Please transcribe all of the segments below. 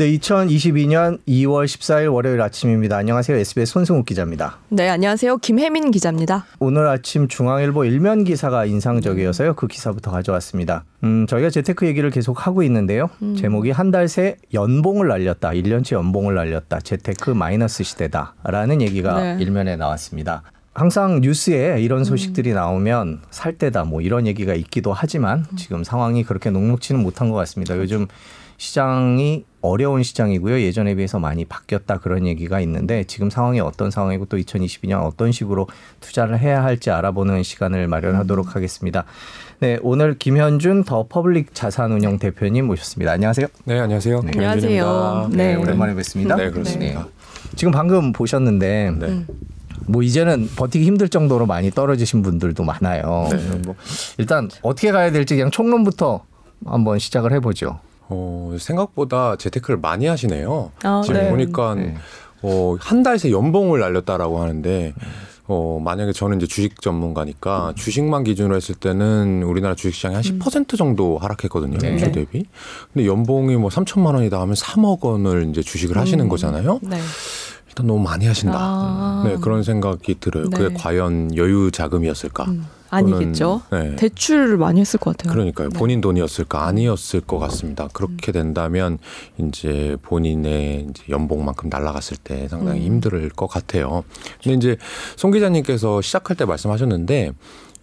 네, 2022년 2월 14일 월요일 아침입니다. 안녕하세요. SBS 손승욱 기자입니다. 네, 안녕하세요. 김혜민 기자입니다. 오늘 아침 중앙일보 일면 기사가 인상적이어서요. 그 기사부터 가져왔습니다. 음, 저희가 재테크 얘기를 계속 하고 있는데요. 음. 제목이 한 달 새 연봉을 날렸다. 1년치 연봉을 날렸다. 재테크 마이너스 시대다라는 얘기가 네. 일면에 나왔습니다. 항상 뉴스에 이런 소식들이 나오면 살 때다 뭐 이런 얘기가 있기도 하지만 지금 상황이 그렇게 녹록지는 못한 것 같습니다. 요즘 시장이 어려운 시장이고요. 예전에 비해서 많이 바뀌었다 그런 얘기가 있는데 지금 상황이 어떤 상황이고 또 2022년 어떤 식으로 투자를 해야 할지 알아보는 시간을 마련하도록 음. 하겠습니다. 네, 오늘 김현준 더 퍼블릭 자산운용 대표님 모셨습니다. 안녕하세요. 네, 안녕하세요. 네, 안녕하세요. 네, 네, 오랜만에 뵙습니다. 네, 그렇습니다. 네. 지금 방금 보셨는데 네. 음. 뭐 이제는 버티기 힘들 정도로 많이 떨어지신 분들도 많아요. 네. 뭐 일단 어떻게 가야 될지 그냥 총론부터 한번 시작을 해보죠. 어, 생각보다 재테크를 많이 하시네요. 아, 지금 네. 보니까 네. 어, 한 달새 연봉을 날렸다라고 하는데 어, 만약에 저는 이제 주식 전문가니까 주식만 기준으로 했을 때는 우리나라 주식시장이 한 10% 음. 정도 하락했거든요. 네. 연초 대비. 근데 연봉이 뭐 3천만 원이다 하면 3억 원을 이제 주식을 음. 하시는 거잖아요. 네. 일단 너무 많이 하신다. 아. 네, 그런 생각이 들어요. 네. 그게 과연 여유 자금이었을까? 음. 아니겠죠. 네. 대출을 많이 했을 것 같아요. 그러니까요. 네. 본인 돈이었을까? 아니었을 것 같습니다. 그렇게 된다면 이제 본인의 이제 연봉만큼 날라갔을 때 상당히 음. 힘들 것 같아요. 근데 이제 송 기자님께서 시작할 때 말씀하셨는데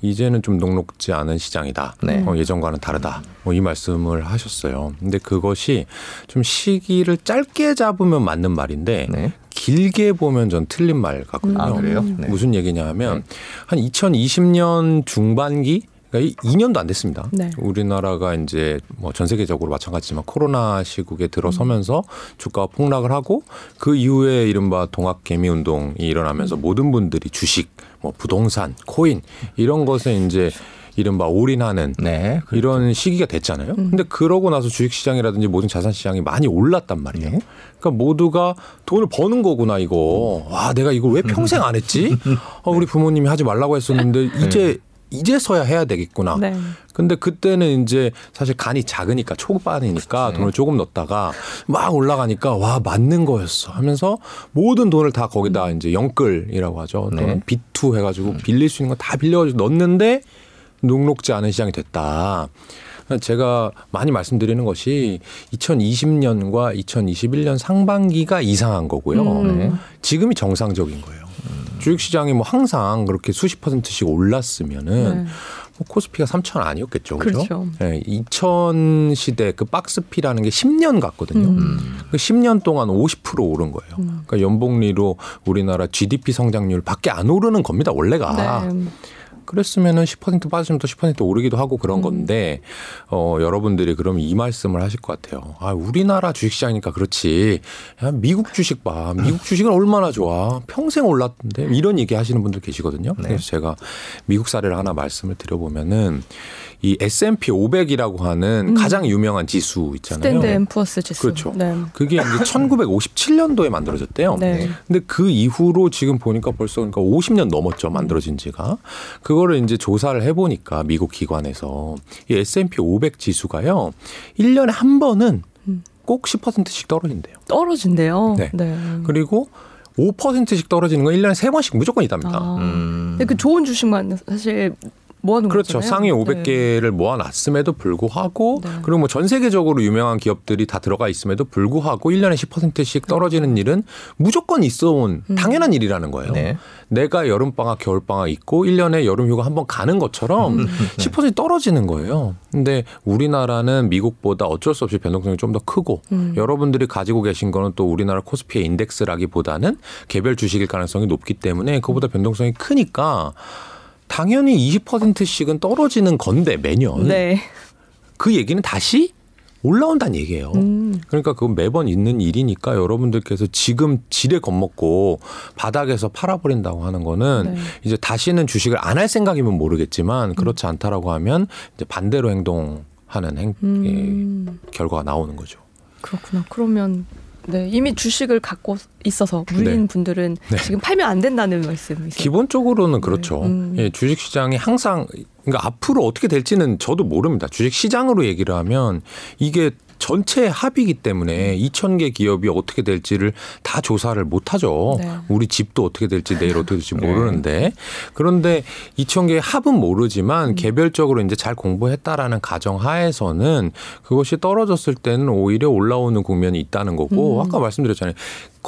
이제는 좀 녹록지 않은 시장이다. 네. 어, 예전과는 다르다. 뭐 이 말씀을 하셨어요. 근데 그것이 좀 시기를 짧게 잡으면 맞는 말인데 네. 길게 보면 전 틀린 말 같거든요. 아, 그래요? 네. 무슨 얘기냐면 네. 한 2020년 중반기 그러니까 2년도 안 됐습니다. 네. 우리나라가 이제 뭐 전 세계적으로 마찬가지지만 코로나 시국에 들어서면서 주가가 폭락을 하고 그 이후에 이른바 동학 개미 운동이 일어나면서 음. 모든 분들이 주식, 뭐 부동산, 코인 이런 것에 이제 이른바 올인하는 네, 그렇죠. 이런 시기가 됐잖아요. 음. 근데 그러고 나서 주식시장이라든지 모든 자산시장이 많이 올랐단 말이에요. 네. 그러니까 모두가 돈을 버는 거구나 이거. 와 내가 이걸 왜 평생 안 했지? 어, 우리 부모님이 하지 말라고 했었는데 네. 이제 이제서야 해야 되겠구나. 네. 근데 그때는 이제 사실 간이 작으니까 초반이니까 돈을 조금 넣었다가 막 올라가니까 와 맞는 거였어 하면서 모든 돈을 다 거기다 음. 이제 영끌이라고 하죠. 또는 네. 비투 해가지고 음. 빌릴 수 있는 거 다 빌려가지고 넣었는데 녹록지 않은 시장이 됐다. 제가 많이 말씀드리는 것이 2020년과 2021년 상반기가 이상한 거고요. 음. 네. 지금이 정상적인 거예요. 음. 주식 시장이 뭐 항상 그렇게 수십 퍼센트씩 올랐으면은 네. 뭐 코스피가 3천 아니었겠죠. 그죠? 그렇죠. 네, 2000 시대 그 박스피라는 게 10년 갔거든요. 음. 그 10년 동안 50% 오른 거예요. 음. 그러니까 연봉리로 우리나라 GDP 성장률 밖에 안 오르는 겁니다. 원래가. 네. 그랬으면은 10% 빠지면 또 10% 오르기도 하고 그런 음. 건데 어 여러분들이 그럼 이 말씀을 하실 것 같아요. 아 우리나라 주식시장이니까 그렇지. 야, 미국 주식 봐. 미국 주식은 얼마나 좋아. 평생 올랐는데 이런 얘기 하시는 분들 계시거든요. 네. 그래서 제가 미국 사례를 하나 말씀을 드려보면은 이 S&P 500이라고 하는 음. 가장 유명한 지수 있잖아요. 스탠드 앰프어스 지수. 그렇죠. 네. 그게 이제 1957년도에 만들어졌대요. 네. 근데 그 이후로 지금 보니까 벌써 그러니까 50년 넘었죠. 만들어진 지가. 그거를 이제 조사를 해 보니까 미국 기관에서 이 S&P 500 지수가요. 1년에 한 번은 음. 꼭 10%씩 떨어진대요. 떨어진대요. 네. 네. 그리고 5%씩 떨어지는 건 1년에 3번씩 무조건 있답니다. 아. 음. 근데 그 좋은 주식만 사실 모아놓은 그렇죠. 거잖아요. 상위 500개를 네. 모아놨음에도 불구하고 네. 그리고 뭐 전 세계적으로 유명한 기업들이 다 들어가 있음에도 불구하고 1년에 10%씩 떨어지는 일은 무조건 있어온 음. 당연한 일이라는 거예요. 네. 내가 여름 방학, 겨울 방학 있고 1년에 여름 휴가 한 번 가는 것처럼 음. 10% 떨어지는 거예요. 근데 우리나라는 미국보다 어쩔 수 없이 변동성이 좀 더 크고 음. 여러분들이 가지고 계신 거는 또 우리나라 코스피의 인덱스라기보다는 개별 주식일 가능성이 높기 때문에 그보다 변동성이 크니까 당연히 20%씩은 떨어지는 건데 매년. 네. 그 얘기는 다시 올라온다는 얘기예요. 음. 그러니까 그건 매번 있는 일이니까 여러분들께서 지금 지레 겁먹고 바닥에서 팔아버린다고 하는 거는 네. 이제 다시는 주식을 안 할 생각이면 모르겠지만 그렇지 않다라고 하면 이제 반대로 행동하는 행, 음. 예, 결과가 나오는 거죠. 그렇구나. 그러면 네, 이미 주식을 갖고 있어서 물린 네. 분들은 네. 지금 팔면 안 된다는 말씀이세요? 기본적으로는 그렇죠. 네. 음. 예, 주식 시장이 항상 그러니까 앞으로 어떻게 될지는 저도 모릅니다. 주식 시장으로 얘기를 하면 이게 전체 합이기 때문에 2천 개 기업이 어떻게 될지를 다 조사를 못 하죠. 네. 우리 집도 어떻게 될지 내일 어떻게 될지 네. 모르는데 그런데 2천 개 합은 모르지만 음. 개별적으로 이제 잘 공부했다라는 가정 하에서는 그것이 떨어졌을 때는 오히려 올라오는 국면이 있다는 거고 음. 아까 말씀드렸잖아요.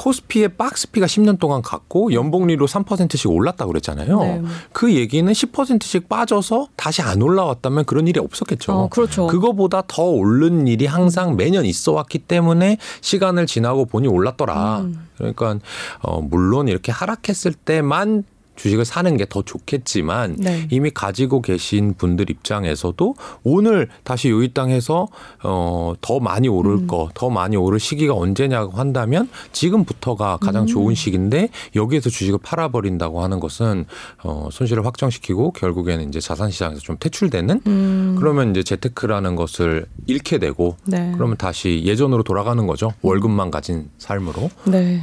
코스피의 박스피가 10년 동안 갔고 연봉리로 3%씩 올랐다고 그랬잖아요. 네. 그 얘기는 10%씩 빠져서 다시 안 올라왔다면 그런 일이 없었겠죠. 어, 그렇죠. 그거보다 더 오른 일이 항상 매년 있어 왔기 때문에 시간을 지나고 보니 올랐더라. 음. 그러니까 어 물론 이렇게 하락했을 때만 주식을 사는 게 더 좋겠지만 네. 이미 가지고 계신 분들 입장에서도 오늘 다시 요이 땅에서 어더 많이 오를 음. 거더 많이 오를 시기가 언제냐고 한다면 지금부터가 가장 음. 좋은 시기인데 여기에서 주식을 팔아 버린다고 하는 것은 어 손실을 확정시키고 결국에는 이제 자산 시장에서 좀 퇴출되는 음. 그러면 이제 재테크라는 것을 잃게 되고 네. 그러면 다시 예전으로 돌아가는 거죠 월급만 가진 삶으로. 네.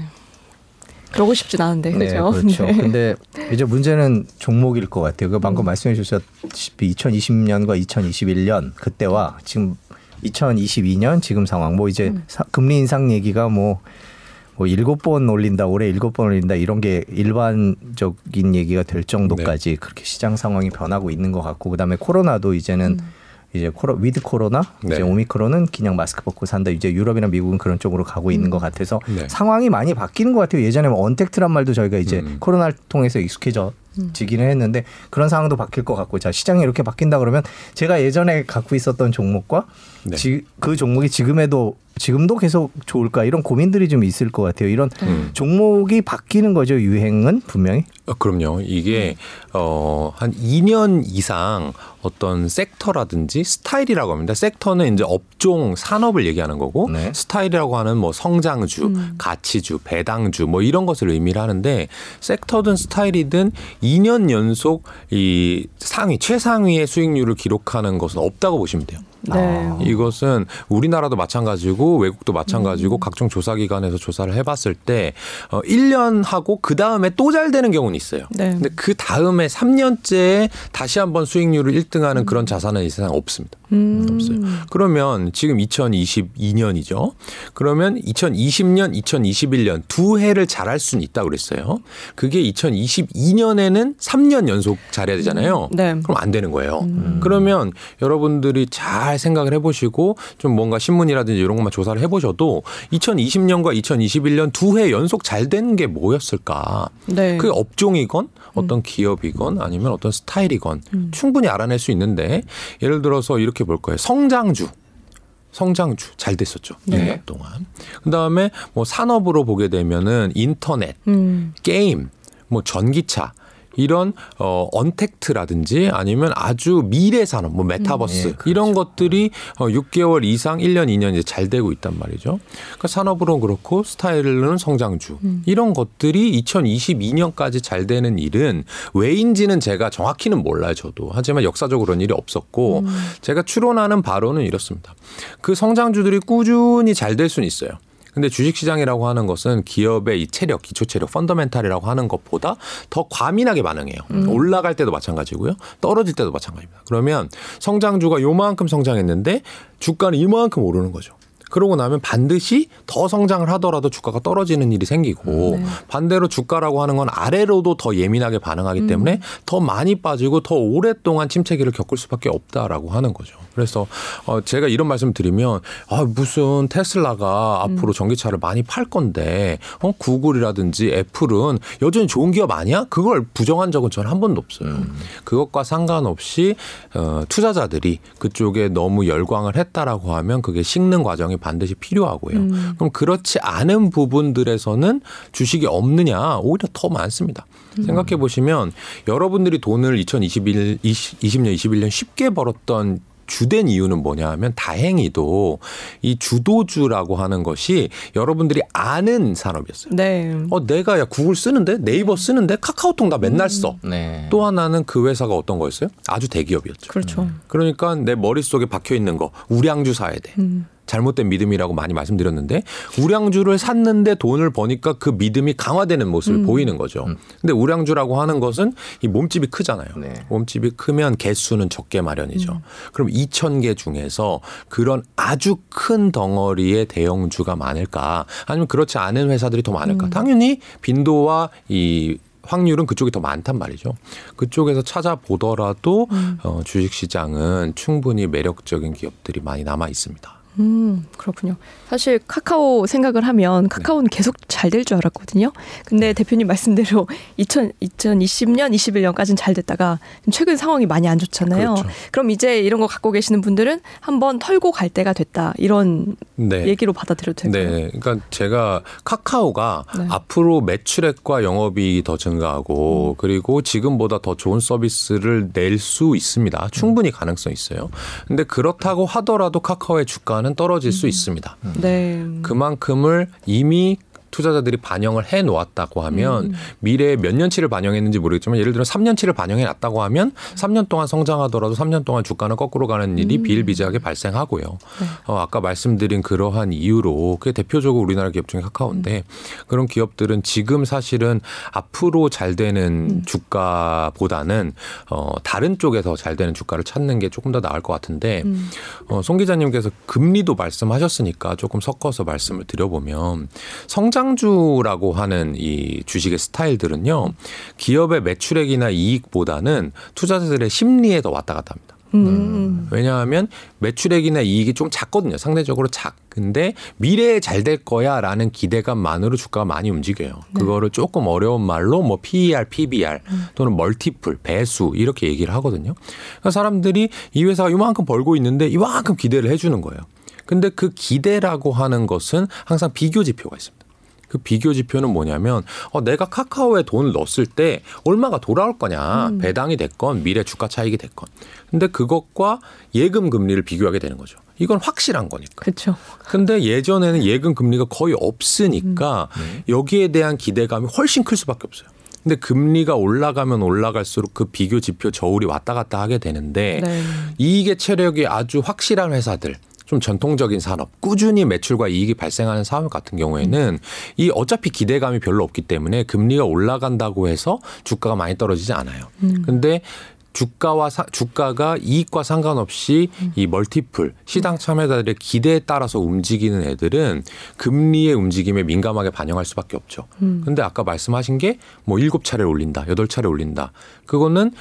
그러고 싶진 않은데 네, 그렇죠. 그렇죠. 네. 근데 이제 문제는 종목일 것 같아요. 그 방금 음. 말씀해 주셨다시피 2020년과 2021년 그때와 지금 2022년 지금 상황 뭐 이제 음. 사, 금리 인상 얘기가 뭐뭐 일곱 번 올린다 올해 일곱 번 올린다 이런 게 일반적인 얘기가 될 정도까지 네. 그렇게 시장 상황이 변하고 있는 것 같고 그다음에 코로나도 이제는 음. 이제 코로 위드 코로나 네. 이제 오미크론은 그냥 마스크 벗고 산다. 이제 유럽이나 미국은 그런 쪽으로 가고 있는 음. 것 같아서 네. 상황이 많이 바뀌는 것 같아요. 예전에 뭐 언택트란 말도 저희가 이제 음. 코로나를 통해서 익숙해져 지기는 했는데 그런 상황도 바뀔 것 같고 자 시장이 이렇게 바뀐다 그러면 제가 예전에 갖고 있었던 종목과 네. 지, 그 종목이 지금에도 지금도 계속 좋을까 이런 고민들이 좀 있을 것 같아요. 이런 음. 종목이 바뀌는 거죠. 유행은 분명히. 어, 그럼요. 이게 어, 한 2년 이상 어떤 섹터라든지 스타일이라고 합니다. 섹터는 이제 업종 산업을 얘기하는 거고 네. 스타일이라고 하는 뭐 성장주, 음. 가치주, 배당주 뭐 이런 것을 의미를 하는데 섹터든 스타일이든 2년 연속 이 상위 최상위의 수익률을 기록하는 것은 없다고 보시면 돼요. 네. 아. 이것은 우리나라도 마찬가지고 외국도 마찬가지고 음. 각종 조사기관에서 조사를 해봤을 때 어, 1년 하고 그 다음에 또 잘 되는 경우는 있어요. 네. 근데 그 다음에 3년째에 다시 한번 수익률을 1등하는 음. 그런 자산은 이 세상 없습니다. 음. 없어요. 그러면 지금 2022년이죠. 그러면 2020년, 2021년 두 해를 잘할 수는 있다 그랬어요. 그게 2022년에는 3년 연속 잘해야 되잖아요. 네. 그럼 안 되는 거예요. 음. 그러면 여러분들이 잘 생각을 해보시고 좀 뭔가 신문이라든지 이런 것만 조사를 해보셔도 2020년과 2021년 두 해 연속 잘 된 게 뭐였을까? 네. 그 업종이건 어떤 기업이건 아니면 어떤 스타일이건 음. 충분히 알아낼 수 있는데 예를 들어서 이렇게 볼 거예요. 성장주. 성장주 잘 됐었죠. 네. 2년 동안. 그다음에 뭐 산업으로 보게 되면은 인터넷, 음. 게임, 뭐 전기차 이런 어 언택트라든지 아니면 아주 미래 산업 뭐 메타버스 음, 예, 그렇죠. 이런 것들이 어 6개월 이상 1년 2년 이제 잘 되고 있단 말이죠. 그러니까 산업으로는 그렇고 스타일은 성장주 음. 이런 것들이 2022년까지 잘 되는 일은 왜인지는 제가 정확히는 몰라요 저도 하지만 역사적으로 그런 일이 없었고 음. 제가 추론하는 바로는 이렇습니다. 그 성장주들이 꾸준히 잘 될 수는 있어요. 근데 주식시장이라고 하는 것은 기업의 이 체력, 기초 체력, 펀더멘탈이라고 하는 것보다 더 과민하게 반응해요. 음. 올라갈 때도 마찬가지고요. 떨어질 때도 마찬가지입니다. 그러면 성장주가 요만큼 성장했는데 주가는 이만큼 오르는 거죠. 그러고 나면 반드시 더 성장을 하더라도 주가가 떨어지는 일이 생기고 네. 반대로 주가라고 하는 건 아래로도 더 예민하게 반응하기 음. 때문에 더 많이 빠지고 더 오랫동안 침체기를 겪을 수밖에 없다라고 하는 거죠. 그래서 어 제가 이런 말씀 드리면 아 무슨 테슬라가 앞으로 음. 전기차를 많이 팔 건데 어 구글이라든지 애플은 여전히 좋은 기업 아니야? 그걸 부정한 적은 저는 한 번도 없어요. 음. 그것과 상관없이 어 투자자들이 그쪽에 너무 열광을 했다라고 하면 그게 식는 과정이 반드시 필요하고요. 음. 그럼 그렇지 않은 부분들에서는 주식이 없느냐 오히려 더 많습니다. 음. 생각해 보시면 여러분들이 돈을 2021 20, 20년 21년 쉽게 벌었던 주된 이유는 뭐냐 하면 다행히도 이 주도주라고 하는 것이 여러분들이 아는 산업이었어요. 네. 어, 내가 야 구글 쓰는데 네이버 쓰는데 카카오톡 나 맨날 써. 음. 네. 또 하나는 그 회사가 어떤 거였어요? 아주 대기업이었죠. 그렇죠. 그러니까 내 머릿속에 박혀 있는 거 우량주 사야 돼. 음. 잘못된 믿음이라고 많이 말씀드렸는데 우량주를 샀는데 돈을 버니까 그 믿음이 강화되는 모습을 음. 보이는 거죠. 음. 근데 우량주라고 하는 것은 이 몸집이 크잖아요. 네. 몸집이 크면 개수는 적게 마련이죠. 음. 그럼 2천 개 중에서 그런 아주 큰 덩어리의 대형주가 많을까? 아니면 그렇지 않은 회사들이 더 많을까? 음. 당연히 빈도와 이 확률은 그쪽이 더 많단 말이죠. 그쪽에서 찾아보더라도 음. 어, 주식시장은 충분히 매력적인 기업들이 많이 남아 있습니다. 음, 그렇군요. 사실 카카오 생각을 하면 네. 카카오는 네. 계속 잘 될 줄 알았거든요. 근데 네. 대표님 말씀대로 2000, 2020년, 21년까지는 잘 됐다가 최근 상황이 많이 안 좋잖아요. 그렇죠. 그럼 이제 이런 거 갖고 계시는 분들은 한번 털고 갈 때가 됐다. 이런 네. 얘기로 받아들여도 될까요? 네. 그러니까 제가 카카오가 네. 앞으로 매출액과 영업이익이 더 증가하고 음. 그리고 지금보다 더 좋은 서비스를 낼 수 있습니다. 충분히 음. 가능성 있어요. 근데 그렇다고 하더라도 카카오의 주가는 떨어질 음. 수 있습니다. 네. 그만큼을 이미 투자자들이 반영을 해 놓았다고 하면 음. 미래에 몇 년치를 반영했는지 모르겠지만 예를 들어 3년치를 반영해 놨다고 하면 3년 동안 성장하더라도 3년 동안 주가는 거꾸로 가는 일이 음. 비일비재하게 발생하고요. 네. 어, 아까 말씀드린 그러한 이유로 그게 대표적으로 우리나라 기업 중에 카카오인데 음. 그런 기업들은 지금 사실은 앞으로 잘 되는 음. 주가보다는 어, 다른 쪽에서 잘 되는 주가를 찾는 게 조금 더 나을 것 같은데 음. 어, 송 기자님께서 금리도 말씀하셨으니까 조금 섞어서 말씀을 드려보면 성장 성장주라고 하는 이 주식의 스타일들은요 기업의 매출액이나 이익보다는 투자자들의 심리에 더 왔다 갔다 합니다. 음. 왜냐하면 매출액이나 이익이 좀 작거든요. 상대적으로 작. 근데 미래에 잘 될 거야라는 기대감만으로 주가가 많이 움직여요. 네. 그거를 조금 어려운 말로 뭐 PER, PBR 음. 또는 멀티플, 배수 이렇게 얘기를 하거든요. 그러니까 사람들이 이 회사가 이만큼 벌고 있는데 이만큼 기대를 해주는 거예요. 근데 그 기대라고 하는 것은 항상 비교 지표가 있습니다. 그 비교 지표는 뭐냐면 어, 내가 카카오에 돈을 넣었을 때 얼마가 돌아올 거냐 음. 배당이 됐건 미래 주가 차익이 됐건 근데 그것과 예금 금리를 비교하게 되는 거죠. 이건 확실한 거니까. 그렇죠. 근데 예전에는 예금 금리가 거의 없으니까 음. 네. 여기에 대한 기대감이 훨씬 클 수밖에 없어요. 근데 금리가 올라가면 올라갈수록 그 비교 지표 저울이 왔다 갔다 하게 되는데 네. 이익의 체력이 아주 확실한 회사들 좀 전통적인 산업, 꾸준히 매출과 이익이 발생하는 사업 같은 경우에는 이 어차피 기대감이 별로 없기 때문에 금리가 올라간다고 해서 주가가 많이 떨어지지 않아요. 음. 근데 주가와 사, 주가가 이익과 상관없이 음. 이 멀티플 시장 참여자들의 기대에 따라서 움직이는 애들은 금리의 움직임에 민감하게 반영할 수밖에 없죠. 음. 근데 아까 말씀하신 게 뭐 일곱 차례 올린다, 여덟 차례 올린다. 그거는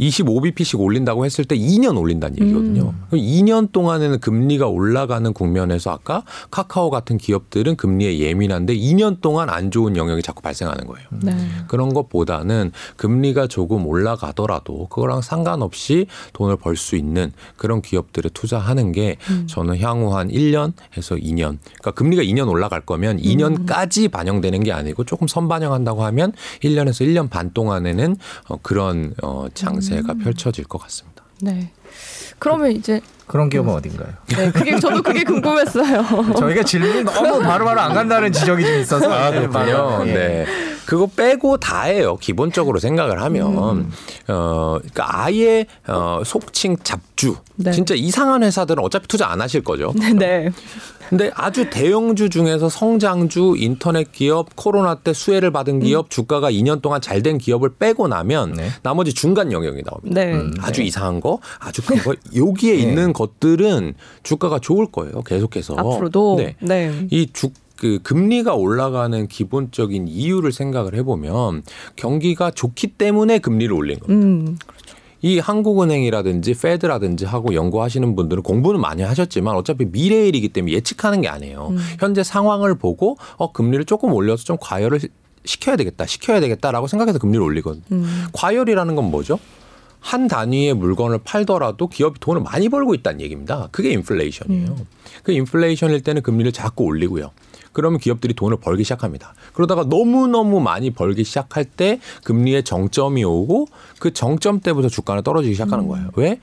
25bp씩 올린다고 했을 때 2년 올린다는 얘기거든요. 음. 2년 동안에는 금리가 올라가는 국면에서 아까 카카오 같은 기업들은 금리에 예민한데 2년 동안 안 좋은 영역이 자꾸 발생하는 거예요. 네. 그런 것보다는 금리가 조금 올라가더라도 그거랑 상관없이 돈을 벌 수 있는 그런 기업들에 투자하는 게 음. 저는 향후 한 1년에서 2년. 그러니까 금리가 2년 올라갈 거면 2년까지 음. 반영되는 게 아니고 조금 선반영한다고 하면 1년에서 1년 반 동안에는 어, 그런 어, 장세 장세가 음. 펼쳐질 것 같습니다. 네. 그러면 이제 그런 기업은 어딘가요? 네, 그게 저도 그게 궁금했어요. 저희가 질문이 너무 바로바로 안 간다는 지적이 좀 있어서 아, 그렇군요. 네. 네. 그거 빼고 다예요. 기본적으로 생각을 하면 음. 어 그러니까 아예 어 속칭 잡주 네. 진짜 이상한 회사들은 어차피 투자 안 하실 거죠. 네. 근데 아주 대형주 중에서 성장주, 인터넷 기업, 코로나 때 수혜를 받은 기업, 음. 주가가 2년 동안 잘 된 기업을 빼고 나면 네. 나머지 중간 영역이 나옵니다. 네. 음, 아주 네. 이상한 거, 아주 큰 거, 여기에 네. 있는 것들은 주가가 좋을 거예요. 계속해서. 앞으로도. 네. 네. 이 주, 그 금리가 올라가는 기본적인 이유를 생각을 해보면 경기가 좋기 때문에 금리를 올린 겁니다. 음, 이 한국은행이라든지 페드라든지 하고 연구하시는 분들은 공부는 많이 하셨지만 어차피 미래 일이기 때문에 예측하는 게 아니에요. 음. 현재 상황을 보고 어 금리를 조금 올려서 좀 과열을 시켜야 되겠다, 시켜야 되겠다라고 생각해서 금리를 올리거든요. 음. 과열이라는 건 뭐죠? 한 단위의 물건을 팔더라도 기업이 돈을 많이 벌고 있다는 얘기입니다. 그게 인플레이션이에요. 음. 그 인플레이션일 때는 금리를 자꾸 올리고요. 그러면 기업들이 돈을 벌기 시작합니다. 그러다가 너무너무 많이 벌기 시작할 때 금리의 정점이 오고 그 정점 때부터 주가는 떨어지기 시작하는 음. 거예요. 왜?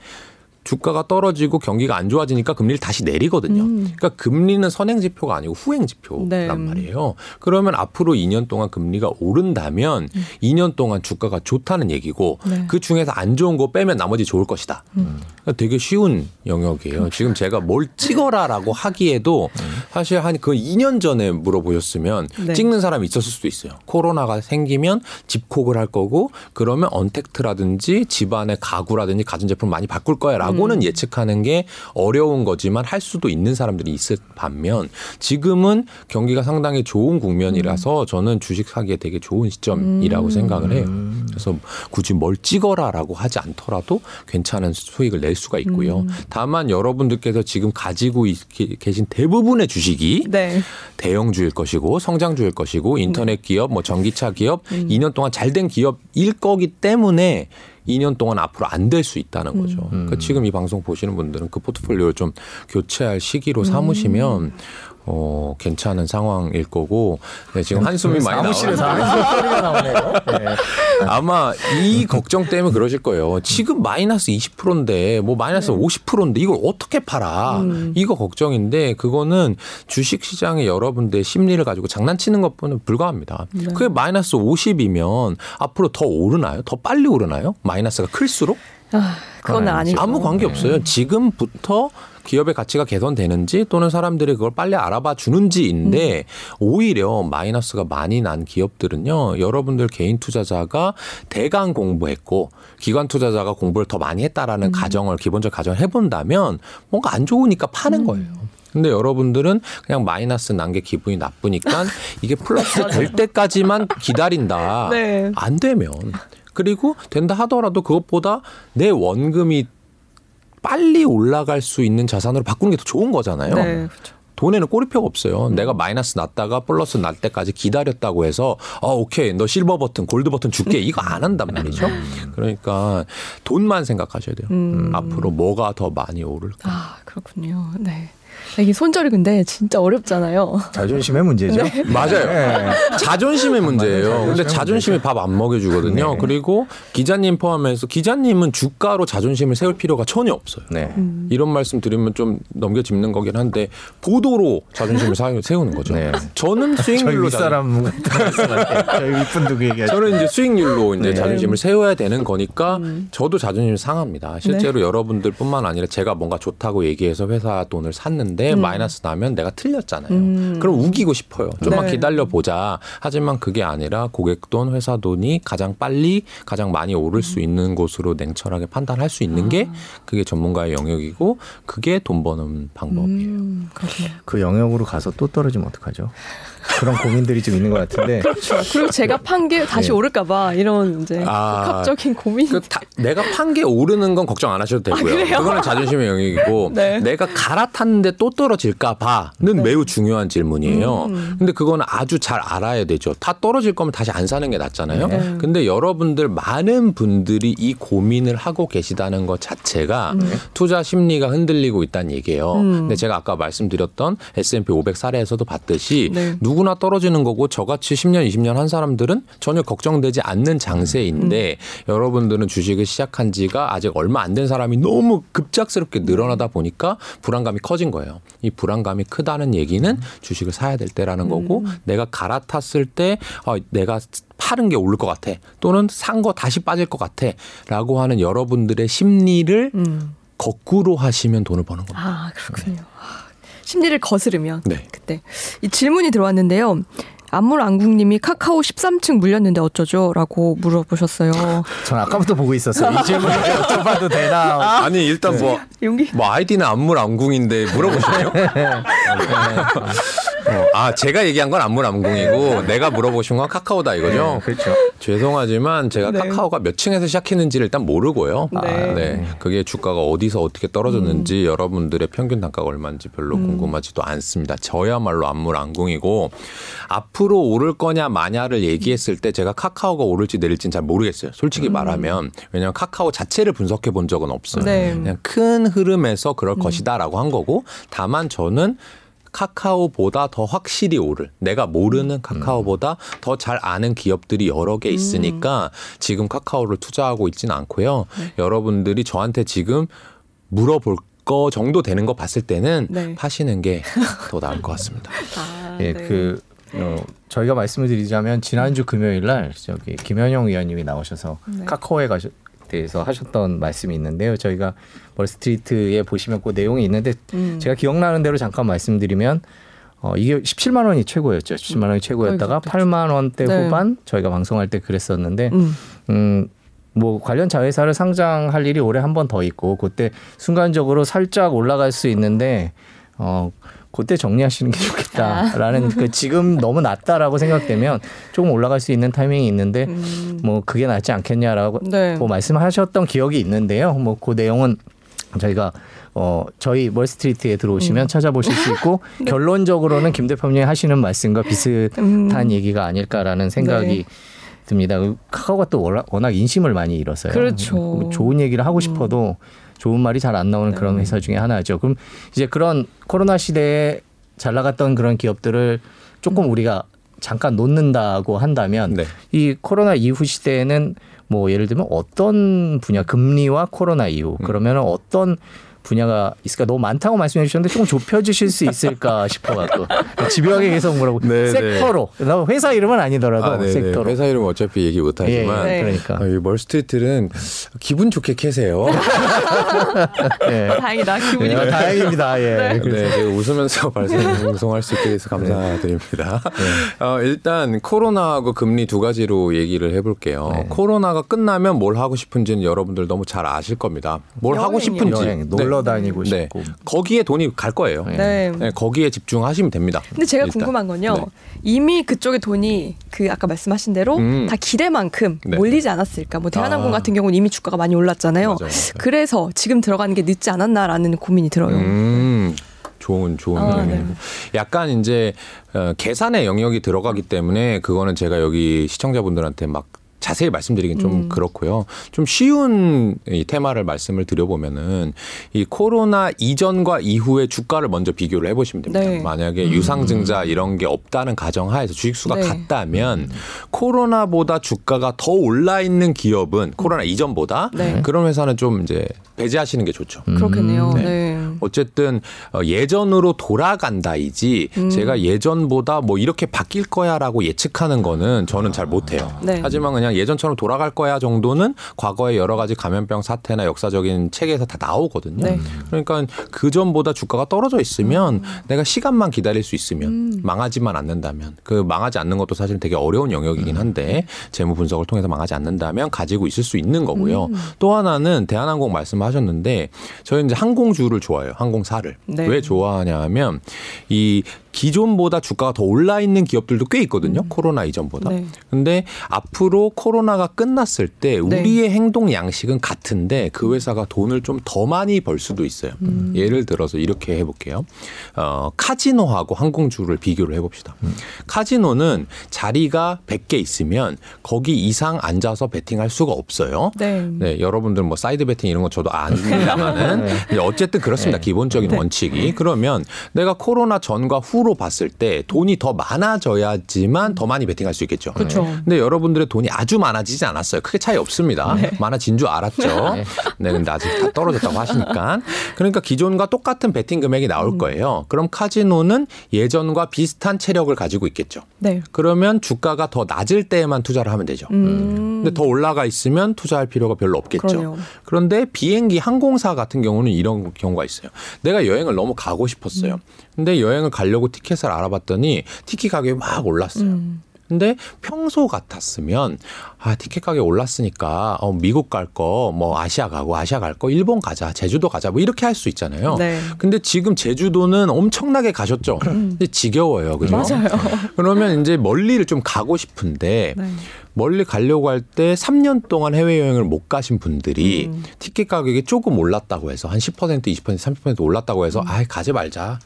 주가가 떨어지고 경기가 안 좋아지니까 금리를 다시 내리거든요. 음. 그러니까 금리는 선행 지표가 아니고 후행 지표란 네. 말이에요. 그러면 앞으로 2년 동안 금리가 오른다면 음. 2년 동안 주가가 좋다는 얘기고 네. 그 중에서 안 좋은 거 빼면 나머지 좋을 것이다. 음. 그러니까 되게 쉬운 영역이에요. 지금 제가 뭘 찍어라라고 하기에도 사실 한 그 2년 전에 물어보셨으면 네. 찍는 사람이 있었을 수도 있어요. 코로나가 생기면 집콕을 할 거고 그러면 언택트라든지 집안의 가구라든지 가전제품 많이 바꿀 거야라고 라고는 음. 예측하는 게 어려운 거지만 할 수도 있는 사람들이 있을 반면 지금은 경기가 상당히 좋은 국면이라서 음. 저는 주식 사기에 되게 좋은 시점이라고 음. 생각을 해요. 그래서 굳이 뭘 찍어라라고 하지 않더라도 괜찮은 수익을 낼 수가 있고요. 음. 다만 여러분들께서 지금 가지고 계신 대부분의 주식이 네. 대형주일 것이고 성장주일 것이고 인터넷 네. 기업, 뭐 전기차 기업, 음. 2년 동안 잘 된 기업일 거기 때문에 2년 동안 앞으로 안 될 수 있다는 거죠. 음. 그러니까 지금 이 방송 보시는 분들은 그 포트폴리오를 좀 교체할 시기로 삼으시면 음. 어, 괜찮은 상황일 거고 네, 지금 한숨이 많이 나오시면서 소리가 나오네요. 네. 아마 이 걱정 때문에 그러실 거예요. 지금 마이너스 20%인데 뭐 마이너스 네. 50%인데 이걸 어떻게 팔아? 음. 이거 걱정인데 그거는 주식 시장의 여러분들의 심리를 가지고 장난치는 것뿐은 불과합니다. 네. 그게 마이너스 50이면 앞으로 더 오르나요? 더 빨리 오르나요? 마이너스가 클수록? 아, 그건 아니죠. 아무 관계 없어요. 네. 지금부터 기업의 가치가 개선되는지 또는 사람들이 그걸 빨리 알아봐 주는지인데 음. 오히려 마이너스가 많이 난 기업들은요. 여러분들 개인 투자자가 대강 공부했고 기관 투자자가 공부를 더 많이 했다라는 음. 가정을 기본적 가정을 해본다면 뭔가 안 좋으니까 파는 음. 거예요. 근데 여러분들은 그냥 마이너스 난 게 기분이 나쁘니까 이게 플러스 될 때까지만 기다린다. 네. 안 되면 그리고 된다 하더라도 그것보다 내 원금이 빨리 올라갈 수 있는 자산으로 바꾸는 게 더 좋은 거잖아요. 네, 그렇죠. 돈에는 꼬리표가 없어요. 음. 내가 마이너스 났다가 플러스 날 때까지 기다렸다고 해서 어 오케이 너 실버 버튼 골드 버튼 줄게 이거 안 한단 말이죠. 음. 그러니까 돈만 생각하셔야 돼요. 음. 앞으로 뭐가 더 많이 오를까. 아 그렇군요. 네. 이게 손절이 근데 진짜 어렵잖아요. 자존심의 문제죠. 네. 맞아요. 네. 자존심의 문제예요. 근데 자존심이 밥 안 먹여주거든요. 네. 그리고 기자님 포함해서 기자님은 주가로 자존심을 세울 필요가 전혀 없어요. 네. 음. 이런 말씀 드리면 좀 넘겨 짚는 거긴 한데 보도로 자존심을 세우는 거죠. 네. 저는 수익률로 사람 저희 이쁜 두개 얘기 저는 이제 수익률로 이제 네. 자존심을 세워야 되는 거니까 음. 저도 자존심 상합니다. 실제로 네. 여러분들뿐만 아니라 제가 뭔가 좋다고 얘기 해서 회사 돈을 샀는데 음. 마이너스 나면 내가 틀렸잖아요. 음. 그럼 우기고 싶어요. 좀만 네. 기다려 보자. 하지만 그게 아니라 고객 돈, 회사 돈이 가장 빨리 가장 많이 오를 수 있는 곳으로 냉철하게 판단할 수 있는 게 아. 그게 전문가의 영역이고 그게 돈 버는 방법이에요. 음, 그 영역으로 가서 또 떨어지면 어떡하죠? 그런 고민들이 좀 있는 것 같은데. 그렇죠. 그리고 제가 판 게 다시 네. 오를까봐 이런 이제 아, 복합적인 고민. 그 내가 판 게 오르는 건 걱정 안 하셔도 되고요. 아, 그거는 자존심의 영역이고 네. 내가 갈아탔는데 또 떨어질까봐는 네. 매우 중요한 질문이에요. 음. 근데 그거는 아주 잘 알아야 되죠. 다 떨어질 거면 다시 안 사는 게 낫잖아요. 네. 근데 여러분들 많은 분들이 이 고민을 하고 계시다는 것 자체가 음. 투자 심리가 흔들리고 있다는 얘기예요. 음. 근데 제가 아까 말씀드렸던 S&P 500 사례에서도 봤듯이 네. 누구나 떨어지는 거고 저같이 10년, 20년 한 사람들은 전혀 걱정되지 않는 장세인데 음. 여러분들은 주식을 시작한 지가 아직 얼마 안 된 사람이 너무 급작스럽게 늘어나다 보니까 불안감이 커진 거예요. 이 불안감이 크다는 얘기는 주식을 사야 될 때라는 음. 거고 내가 갈아탔을 때 어, 내가 파는 게 오를 것 같아 또는 산 거 다시 빠질 것 같아라고 하는 여러분들의 심리를 음. 거꾸로 하시면 돈을 버는 겁니다. 아 그렇군요. 네. 심리를 거스르면 네. 그때 이 질문이 들어왔는데요. 안물안국님이 카카오 13층 물렸는데 어쩌죠?라고 물어보셨어요. 전 아까부터 보고 있었어요. 이 질문을 여쭤봐도 되나? 아, 니 일단 뭐, 네. 용기? 뭐 아이디는 안물안국인데 물어보시네요. 어, 아 제가 얘기한 건 안물안궁이고 내가 물어보신 건 카카오다 이거죠. 네, 그렇죠. 죄송하지만 제가 네. 카카오가 몇 층에서 시작했는지를 일단 모르고요. 네. 아, 네. 그게 주가가 어디서 어떻게 떨어졌는지 음. 여러분들의 평균 단가가 얼마인지 별로 음. 궁금하지도 않습니다. 저야말로 안물안궁이고 앞으로 오를 거냐 마냐를 얘기했을 때 제가 카카오가 오를지 내릴지는 잘 모르겠어요. 솔직히 음. 말하면 왜냐하면 카카오 자체를 분석해 본 적은 없어요. 네. 그냥 큰 흐름에서 그럴 음. 것이다라고 한 거고 다만 저는 카카오보다 더 확실히 오를 내가 모르는 음. 카카오보다 더 잘 아는 기업들이 여러 개 있으니까 음. 지금 카카오를 투자하고 있지는 않고요. 네. 여러분들이 저한테 지금 물어볼 거 정도 되는 거 봤을 때는 네. 하시는 게 더 나을 것 같습니다. 아, 예, 네. 그 어, 저희가 말씀을 드리자면 지난주 금요일 날 저기 김현영 위원님이 나오셔서 네. 카카오에 가셔 대해서 하셨던 말씀이 있는데요. 저희가 월스트리트에 보시면 그 내용이 있는데 음. 제가 기억나는 대로 잠깐 말씀드리면 어, 이게 17만 원이 최고였죠. 17만 원이 최고였다가 8만 원대 네. 후반 저희가 방송할 때 그랬었는데 음. 음, 뭐 관련 자회사를 상장할 일이 올해 한 번 더 있고 그때 순간적으로 살짝 올라갈 수 있는데 어 그때 정리하시는 게 좋겠다라는 아. 그 지금 너무 낮다라고 생각되면 조금 올라갈 수 있는 타이밍이 있는데 음. 뭐 그게 낫지 않겠냐라고 네. 뭐 말씀하셨던 기억이 있는데요. 뭐 그 내용은 저희가 어 저희 월스트리트에 들어오시면 음. 찾아보실 수 있고 네. 결론적으로는 김 대표님이 하시는 말씀과 비슷한 음. 얘기가 아닐까라는 생각이 네. 듭니다. 카카오가 또 워낙, 인심을 많이 잃었어요. 그렇죠. 뭐 좋은 얘기를 하고 음. 싶어도 좋은 말이 잘 안 나오는 그런 네. 회사 중에 하나죠. 그럼 이제 그런 코로나 시대에 잘 나갔던 그런 기업들을 조금 음. 우리가 잠깐 놓는다고 한다면 네. 이 코로나 이후 시대에는 뭐 예를 들면 어떤 분야 금리와 코로나 이후 음. 그러면 어떤 분야가 있을까 너무 많다고 말씀해 주셨는데 조금 좁혀 주실 수 있을까 싶어 갖고 집요하게 계속 뭐라고 네, 네. 섹터로 네. 회사 이름은 아니더라도 아, 네, 네. 섹터로 회사 이름 어차피 얘기 못 하지만 예, 그러니까 아, 이 멀스트리트는 기분 좋게 캐세요. 네. 다행이다 기분이 네, 다행입니다. 예. 네, 웃으면서 발송할 수 있게 돼서 감사드립니다. 어, 일단 코로나하고 금리 두 가지로 얘기를 해볼게요. 코로나가 끝나면 뭘 하고 싶은지는 여러분들 너무 잘 아실 겁니다. 뭘 하고 싶은지 여행, 놀러 다니고 네. 싶고 거기에 돈이 갈 거예요. 네. 네. 거기에 집중하시면 됩니다. 근데 제가 일단. 궁금한 건요. 네. 이미 그쪽에 돈이 그 아까 말씀하신 대로 음. 다 기대만큼 네. 몰리지 않았을까? 뭐 대한항공 아. 같은 경우는 이미 주가가 많이 올랐잖아요. 맞아요, 맞아요. 그래서 지금 들어가는 게 늦지 않았나라는 고민이 들어요. 음. 좋은 좋은 아, 네. 약간 이제 어, 계산의 영역이 들어가기 때문에 그거는 제가 여기 시청자분들한테 막 자세히 말씀드리긴 좀 음. 그렇고요. 좀 쉬운 이 테마를 말씀을 드려보면은 이 코로나 이전과 이후의 주가를 먼저 비교를 해보시면 됩니다. 네. 만약에 음. 유상증자 이런 게 없다는 가정하에서 주식수가 네. 같다면 코로나보다 주가가 더 올라 있는 기업은 코로나 이전보다 네. 그런 회사는 좀 이제 배제하시는 게 좋죠. 음. 그렇겠네요. 네. 네. 어쨌든 어, 예전으로 돌아간다이지 음. 제가 예전보다 뭐 이렇게 바뀔 거야라고 예측하는 거는 저는 잘 못해요. 네. 하지만 그냥 예전처럼 돌아갈 거야 정도는 과거의 여러 가지 감염병 사태나 역사적인 체계에서 다 나오거든요. 네. 그러니까 그 전보다 주가가 떨어져 있으면 음. 내가 시간만 기다릴 수 있으면 음. 망하지만 않는다면 그 망하지 않는 것도 사실 되게 어려운 영역이긴 음. 한데 재무 분석을 통해서 망하지 않는다면 가지고 있을 수 있는 거고요. 음. 또 하나는 대한항공 말씀하셨는데 저희 이제 항공주를 좋아해요. 항공사를 네. 왜 좋아하냐면 이 기존보다 주가가 더 올라 있는 기업들도 꽤 있거든요. 음. 코로나 이전보다. 네. 근데 앞으로 코로나가 끝났을 때 네. 우리의 네. 행동 양식은 같은데 그 회사가 돈을 좀 더 많이 벌 수도 있어요. 음. 예를 들어서 이렇게 해볼게요. 어, 카지노하고 항공주를 비교를 해봅시다. 음. 카지노는 자리가 100개 있으면 거기 이상 앉아서 베팅할 수가 없어요. 네. 네 여러분들 뭐 사이드 베팅 이런 거 저도 아닙니다만은 네. 어쨌든 그렇습니다. 네. 기본적인 네. 원칙이. 그러면 내가 코로나 전과 후 후로 봤을 때 돈이 더 많아져야지만 더 많이 베팅할 수 있겠죠. 그렇죠. 근데 여러분들의 돈이 아주 많아지지 않았어요. 크게 차이 없습니다. 네. 많아진 줄 알았죠. 네. 네, 근데 아직 다 떨어졌다고 하시니까. 그러니까 기존과 똑같은 베팅 금액이 나올 음. 거예요. 그럼 카지노는 예전과 비슷한 체력을 가지고 있겠죠. 네. 그러면 주가가 더 낮을 때에만 투자를 하면 되죠. 음. 근데 더 올라가 있으면 투자할 필요가 별로 없겠죠. 그러네요. 그런데 비행기 항공사 같은 경우는 이런 경우가 있어요. 내가 여행을 너무 가고 싶었어요. 음. 근데 여행을 가려고 티켓을 알아봤더니 티켓 가격이 막 올랐어요. 음. 근데 평소 같았으면 아 티켓 가격 올랐으니까 어 미국 갈 거 뭐 아시아 가고 아시아 갈 거 일본 가자 제주도 가자 뭐 이렇게 할 수 있잖아요. 네. 근데 지금 제주도는 엄청나게 가셨죠. 음. 근데 지겨워요, 그죠? 맞아요. 그러면 이제 멀리를 좀 가고 싶은데 네. 멀리 가려고 할 때 3년 동안 해외 여행을 못 가신 분들이 음. 티켓 가격이 조금 올랐다고 해서 한 10% 20% 30% 올랐다고 해서 음. 아 가지 말자.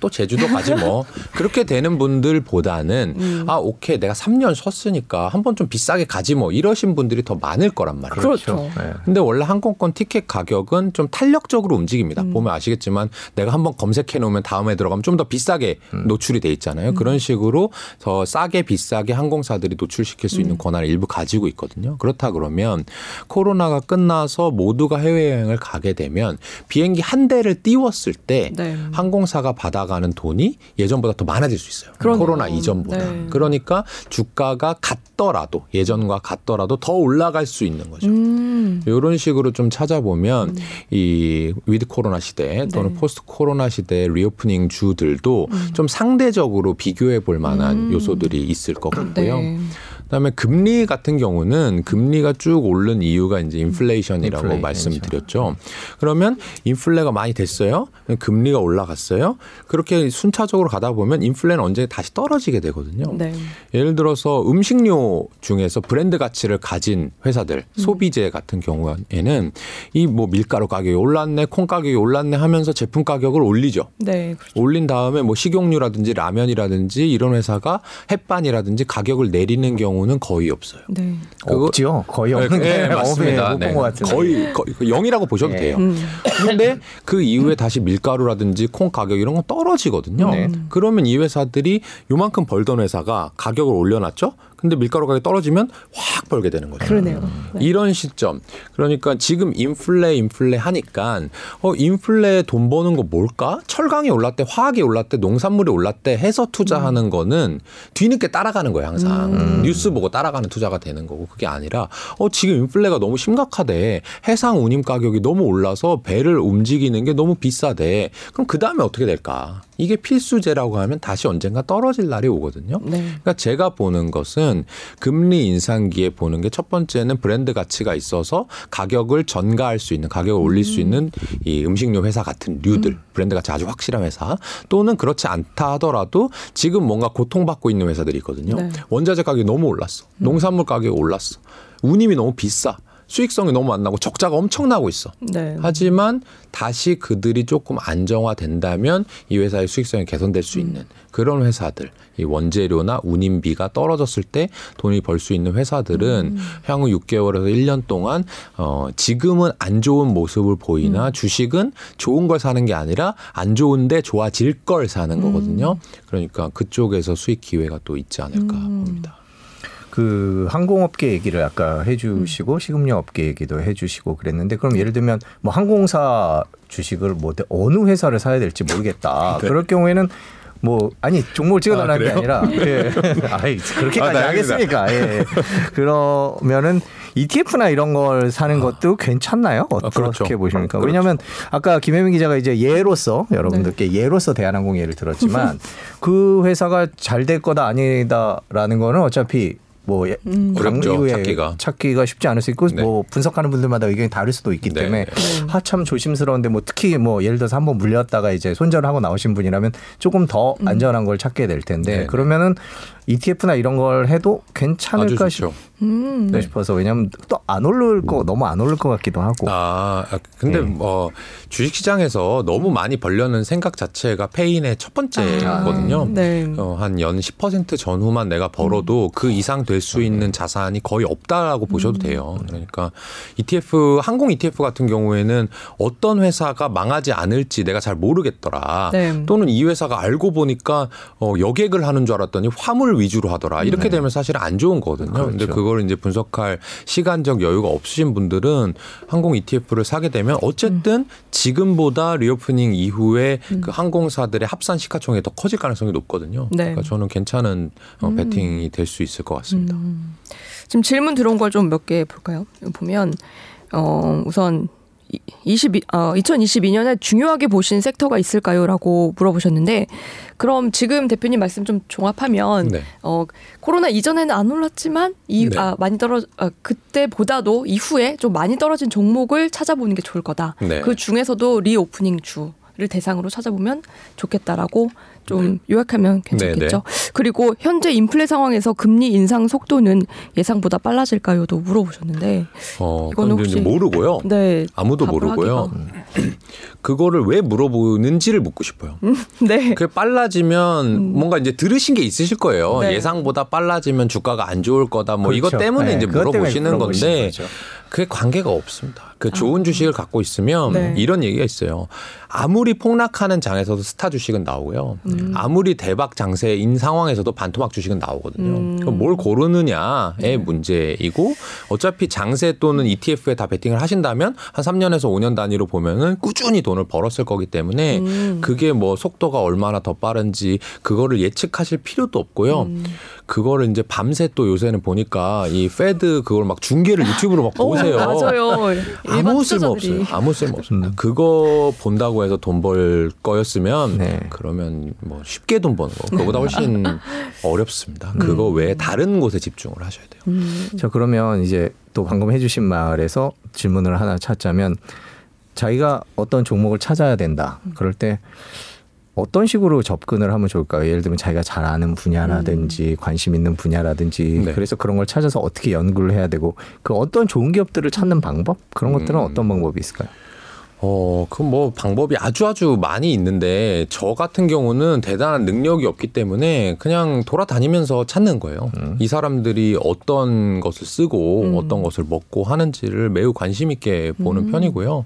또 제주도 가지 뭐 그렇게 되는 분들보다는 음. 아 오케이 내가 3년 쉬었으니까 한 번 좀 비싸게 가지 뭐 이러신 분들이 더 많을 거란 말이에요. 그렇죠. 네. 근데 원래 항공권 티켓 가격은 좀 탄력적으로 움직입니다. 음. 보면 아시겠지만 내가 한번 검색해 놓으면 다음에 들어가면 좀 더 비싸게 음. 노출이 돼 있잖아요. 음. 그런 식으로 더 싸게 비싸게 항공사들이 노출시킬 수 있는 음. 권한을 일부 가지고 있거든요. 그렇다 그러면 코로나가 끝나서 모두가 해외 여행을 가게 되면 비행기 한 대를 띄웠을 때 네. 항공사가 받아 가는 돈이 예전보다 더 많아질 수 있어요. 그러네요. 코로나 이전보다. 네. 그러니까 주가가 같더라도 예전과 같더라도 더 올라갈 수 있는 거죠. 음. 이런 식으로 좀 찾아보면 음. 이 위드 코로나 시대 또는 네. 포스트 코로나 시대 리오프닝 주들도 음. 좀 상대적으로 비교해 볼 만한 음. 요소들이 있을 것 같고요. 네. 그다음에 금리 같은 경우는 금리가 쭉 오른 이유가 이제 인플레이션이라고 인플레이션. 말씀드렸죠. 그러면 인플레가 많이 됐어요. 금리가 올라갔어요. 그렇게 순차적으로 가다 보면 인플레는 언제 다시 떨어지게 되거든요. 네. 예를 들어서 음식료 중에서 브랜드 가치를 가진 회사들, 음. 소비재 같은 경우에는 이 뭐 밀가루 가격이 올랐네, 콩 가격이 올랐네 하면서 제품 가격을 올리죠. 네, 그렇죠. 올린 다음에 뭐 식용유라든지 라면이라든지 이런 회사가 햇반이라든지 가격을 내리는 경우 경우는 거의 없어요. 네. 없죠. 거의 없는 네, 게 네, 맞습니다. 네. 거의, 거의 0이라고 보셔도 네. 돼요. 음. 그런데 그 이후에 다시 밀가루라든지 콩 가격 이런 건 떨어지거든요. 네. 그러면 이 회사들이 요만큼 벌던 회사가 가격을 올려놨죠. 근데 밀가루 가격이 떨어지면 확 벌게 되는 거죠. 그러네요. 네. 이런 시점. 그러니까 지금 인플레 인플레 하니까 어 인플레 돈 버는 거 뭘까? 철강이 올랐대, 화학이 올랐대, 농산물이 올랐대 해서 투자하는 음. 거는 뒤늦게 따라가는 거예요, 항상. 음. 뉴스 보고 따라가는 투자가 되는 거고 그게 아니라 어 지금 인플레가 너무 심각하대. 해상 운임 가격이 너무 올라서 배를 움직이는 게 너무 비싸대. 그럼 그다음에 어떻게 될까? 이게 필수제라고 하면 다시 언젠가 떨어질 날이 오거든요. 네. 그러니까 제가 보는 것은 금리 인상기에 보는 게 첫 번째는 브랜드 가치가 있어서 가격을 전가할 수 있는 가격을 올릴 수 음. 있는 이 음식료 회사 같은 류들 음. 브랜드 가치 아주 확실한 회사 또는 그렇지 않다 하더라도 지금 뭔가 고통받고 있는 회사들이 있거든요. 네. 원자재 가격이 너무 올랐어. 음. 농산물 가격이 올랐어. 운임이 너무 비싸. 수익성이 너무 안 나고 적자가 엄청나고 있어. 네. 하지만 다시 그들이 조금 안정화된다면 이 회사의 수익성이 개선될 수 있는 그런 회사들, 이 원재료나 운임비가 떨어졌을 때 돈이 벌 수 있는 회사들은 음. 향후 6개월에서 1년 동안 어 지금은 안 좋은 모습을 보이나 음. 주식은 좋은 걸 사는 게 아니라 안 좋은데 좋아질 걸 사는 거거든요. 음. 그러니까 그쪽에서 수익 기회가 또 있지 않을까 음. 봅니다. 그 항공업계 얘기를 아까 해주시고 음. 식음료 업계 얘기도 해주시고 그랬는데 그럼 예를 들면 뭐 항공사 주식을 뭐 어느 회사를 사야 될지 모르겠다. 네. 그럴 경우에는 뭐 아니 종목을 찍어달라는 아, 게 아니라 예. 아이 그렇게까지 아, 하겠습니까? 예. 그러면은 ETF나 이런 걸 사는 아. 것도 괜찮나요? 어떻게 아, 그렇죠. 보십니까? 그렇죠. 왜냐하면 아까 김혜민 기자가 이제 예로서 여러분들께 네. 예로서 대한항공 예를 들었지만 그 회사가 잘 될 거다 아니다라는 거는 어차피 뭐 음. 어렵죠 찾기가. 찾기가 쉽지 않을 수 있고 네. 뭐 분석하는 분들마다 의견이 다를 수도 있기 네. 때문에 네. 하참 조심스러운데 뭐 특히 뭐 예를 들어서 한번 물렸다가 이제 손절하고 나오신 분이라면 조금 더 음. 안전한 걸 찾게 될 텐데 네. 그러면은 ETF나 이런 걸 해도 괜찮을까 싶, 음. 네. 싶어서 왜냐하면 또 안 오를 거 너무 안 오를 것 같기도 하고. 아, 아 근데 네. 뭐 주식 시장에서 너무 많이 벌려는 생각 자체가 페인의 첫 번째거든요. 아, 네. 어, 한연 10% 전후만 내가 벌어도 음. 그 이상 될 수 있는 자산이 거의 없다라고 보셔도 음. 돼요. 그러니까 ETF 항공 ETF 같은 경우에는 어떤 회사가 망하지 않을지 내가 잘 모르겠더라. 네. 또는 이 회사가 알고 보니까 어, 여객을 하는 줄 알았더니 화물 수출 위주로 하더라. 이렇게 네. 되면 사실 안 좋은 거거든요. 그렇죠. 근데 그걸 이제 분석할 시간적 여유가 없으신 분들은 항공 ETF를 사게 되면 어쨌든 음. 지금보다 리오프닝 이후에 음. 그 항공사들의 합산 시가총액이 더 커질 가능성이 높거든요. 네. 그러니까 저는 괜찮은 어, 음. 베팅이 될 수 있을 것 같습니다. 음. 지금 질문 들어온 걸 좀 몇 개 볼까요? 보면 어 우선 22, 어, 2022년에 중요하게 보신 섹터가 있을까요?라고 물어보셨는데 그럼 지금 대표님 말씀 좀 종합하면 네. 어, 코로나 이전에는 안 올랐지만 이 네. 아, 많이 떨어 아, 그때보다도 이후에 좀 많이 떨어진 종목을 찾아보는 게 좋을 거다. 네. 그 중에서도 리오프닝 주 대상으로 찾아보면 좋겠다라고 좀 요약하면 괜찮겠죠. 네네. 그리고 현재 인플레 상황에서 금리 인상 속도는 예상보다 빨라질까요도 물어보셨는데 어, 이거는 혹시 모르고요. 네, 아무도 모르고요. 그거를 왜 물어보는지를 묻고 싶어요. 음, 네. 그게 빨라지면 음. 뭔가 이제 들으신 게 있으실 거예요. 네. 예상보다 빨라지면 주가가 안 좋을 거다. 뭐 그렇죠. 이것 때문에 네, 이제 물어보시는 건데 그게 관계가 없습니다. 그 좋은 아. 주식을 갖고 있으면 네. 이런 얘기가 있어요. 아무리 폭락하는 장에서도 스타 주식은 나오고요. 음. 아무리 대박 장세인 상황에서도 반토막 주식은 나오거든요. 음. 그럼 뭘 고르느냐의 네. 문제이고 어차피 장세 또는 ETF에 다 베팅을 하신다면 한 3년에서 5년 단위로 보면은 꾸준히 돈을 벌었을 거기 때문에 음. 그게 뭐 속도가 얼마나 더 빠른지 그거를 예측하실 필요도 없고요. 음. 그거를 이제 밤새 또 요새는 보니까 이 페드 그걸 막 중계를 유튜브로 막 보세요. 맞아요. 아무 쓸모 없어요. 아무 쓸모 없습니다. 음. 그거 본다고 해서 돈 벌 거였으면 네. 그러면 뭐 쉽게 돈 버는 거 그거보다 훨씬 어렵습니다. 그거 음. 외에 다른 곳에 집중을 하셔야 돼요. 음. 자 그러면 이제 또 방금 해주신 말에서 질문을 하나 찾자면 자기가 어떤 종목을 찾아야 된다. 그럴 때 어떤 식으로 접근을 하면 좋을까요? 예를 들면 자기가 잘 아는 분야라든지 음. 관심 있는 분야라든지 네. 그래서 그런 걸 찾아서 어떻게 연구를 해야 되고 그 어떤 좋은 기업들을 찾는 방법 그런 것들은 음. 어떤 방법이 있을까요? 어, 그 뭐 방법이 아주 아주 많이 있는데 저 같은 경우는 대단한 능력이 없기 때문에 그냥 돌아다니면서 찾는 거예요. 음. 이 사람들이 어떤 것을 쓰고 음. 어떤 것을 먹고 하는지를 매우 관심 있게 보는 음. 편이고요.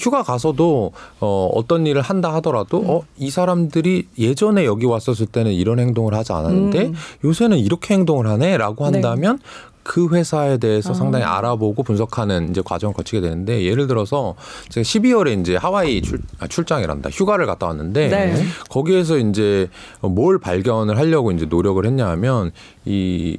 휴가 가서도 어, 어떤 일을 한다 하더라도 음. 어, 이 사람들이 예전에 여기 왔었을 때는 이런 행동을 하지 않았는데 음. 요새는 이렇게 행동을 하네라고 네. 한다면 네. 그 회사에 대해서 아. 상당히 알아보고 분석하는 이제 과정을 거치게 되는데 예를 들어서 제가 12월에 이제 하와이 출, 아, 출장이란다 휴가를 갔다 왔는데 네. 거기에서 이제 뭘 발견을 하려고 이제 노력을 했냐면 이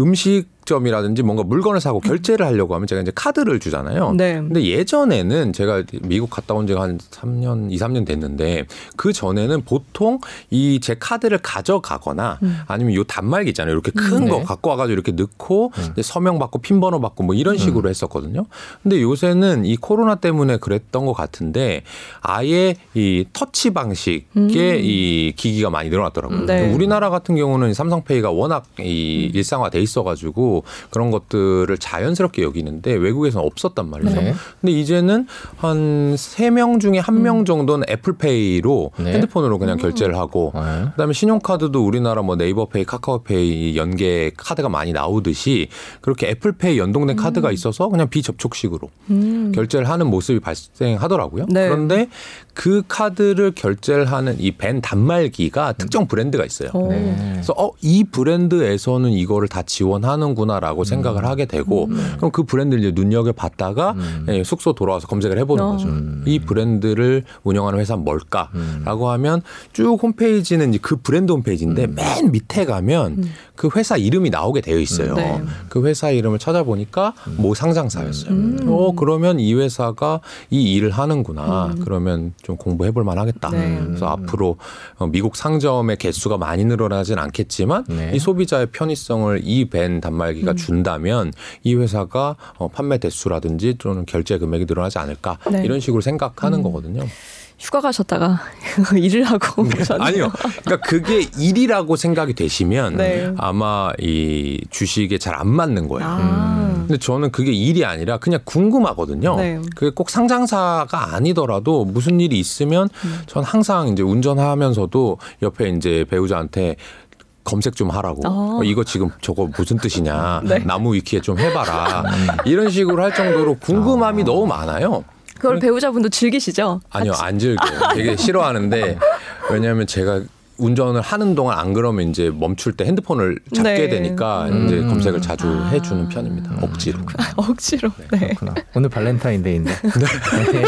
음식 점이라든지 뭔가 물건을 사고 결제를 하려고 하면 제가 이제 카드를 주잖아요. 네. 근데 예전에는 제가 미국 갔다 온 지가 한 3년, 2, 3년 됐는데 그 전에는 보통 이 제 카드를 가져가거나 음. 아니면 요 단말기 있잖아요. 이렇게 큰거 음, 네. 갖고 와가지고 이렇게 넣고 음. 서명 받고 핀 번호 받고 뭐 이런 음. 식으로 했었거든요. 근데 요새는 이 코로나 때문에 그랬던 것 같은데 아예 이 터치 방식의 음. 이 기기가 많이 늘어났더라고요. 네. 우리나라 같은 경우는 삼성페이가 워낙 이 음. 일상화돼 있어가지고 그런 것들을 자연스럽게 여기는데 외국에서는 없었단 말이죠. 네. 근데 이제는 한 세 명 중에 한 명 정도는 애플페이로 네. 핸드폰으로 그냥 결제를 하고 네. 그다음에 신용카드도 우리나라 뭐 네이버페이, 카카오페이 연계 카드가 많이 나오듯이 그렇게 애플페이 연동된 음. 카드가 있어서 그냥 비접촉식으로 음. 결제를 하는 모습이 발생하더라고요. 네. 그런데 그 카드를 결제를 하는 이 벤 단말기가 특정 브랜드가 있어요. 네. 그래서 어, 이 브랜드에서는 이거를 다 지원하는구나라고 음. 생각을 하게 되고 음. 그럼 그 브랜드를 이제 눈여겨 봤다가 음. 예, 숙소 돌아와서 검색을 해보는 어. 거죠. 음. 이 브랜드를 운영하는 회사는 뭘까라고 음. 하면 쭉 홈페이지는 이제 그 브랜드 홈페이지인데 음. 맨 밑에 가면 그 회사 이름이 나오게 되어 있어요. 네. 그 회사 이름을 찾아보니까 모 상장사였어요. 어 그러면 이 회사가 이 일을 하는구나. 그러면 좀 공부해 볼 만하겠다. 네. 그래서 앞으로 어, 미국 상점의 개수가 많이 늘어나진 않겠지만 네. 이 소비자의 편의성을 이벤 단말기가 음. 준다면 이 회사가 어, 판매 대수라든지 또는 결제 금액이 늘어나지 않을까 네. 이런 식으로 생각하는 음. 거거든요. 휴가 가셨다가 일을 하고 오셨네요. 아니요. 그러니까 그게 일이라고 생각이 되시면 네. 아마 이 주식에 잘 안 맞는 거예요. 아. 근데 저는 그게 일이 아니라 그냥 궁금하거든요. 네. 그게 꼭 상장사가 아니더라도 무슨 일이 있으면 음. 전 항상 이제 운전하면서도 옆에 이제 배우자한테 검색 좀 하라고. 어. 어, 이거 지금 저거 무슨 뜻이냐. 네. 나무 위키에 좀 해봐라. 음. 이런 식으로 할 정도로 궁금함이 어. 너무 많아요. 그걸 배우자분도 즐기시죠? 아니요, 안 즐겨요. 되게 싫어하는데 왜냐하면 제가 운전을 하는 동안 안 그러면 이제 멈출 때 핸드폰을 잡게 네. 되니까 음. 이제 검색을 자주 아. 해주는 편입니다. 억지로. 억지로. 네. 네. 그렇구나. 오늘 발렌타인데이인데. 네.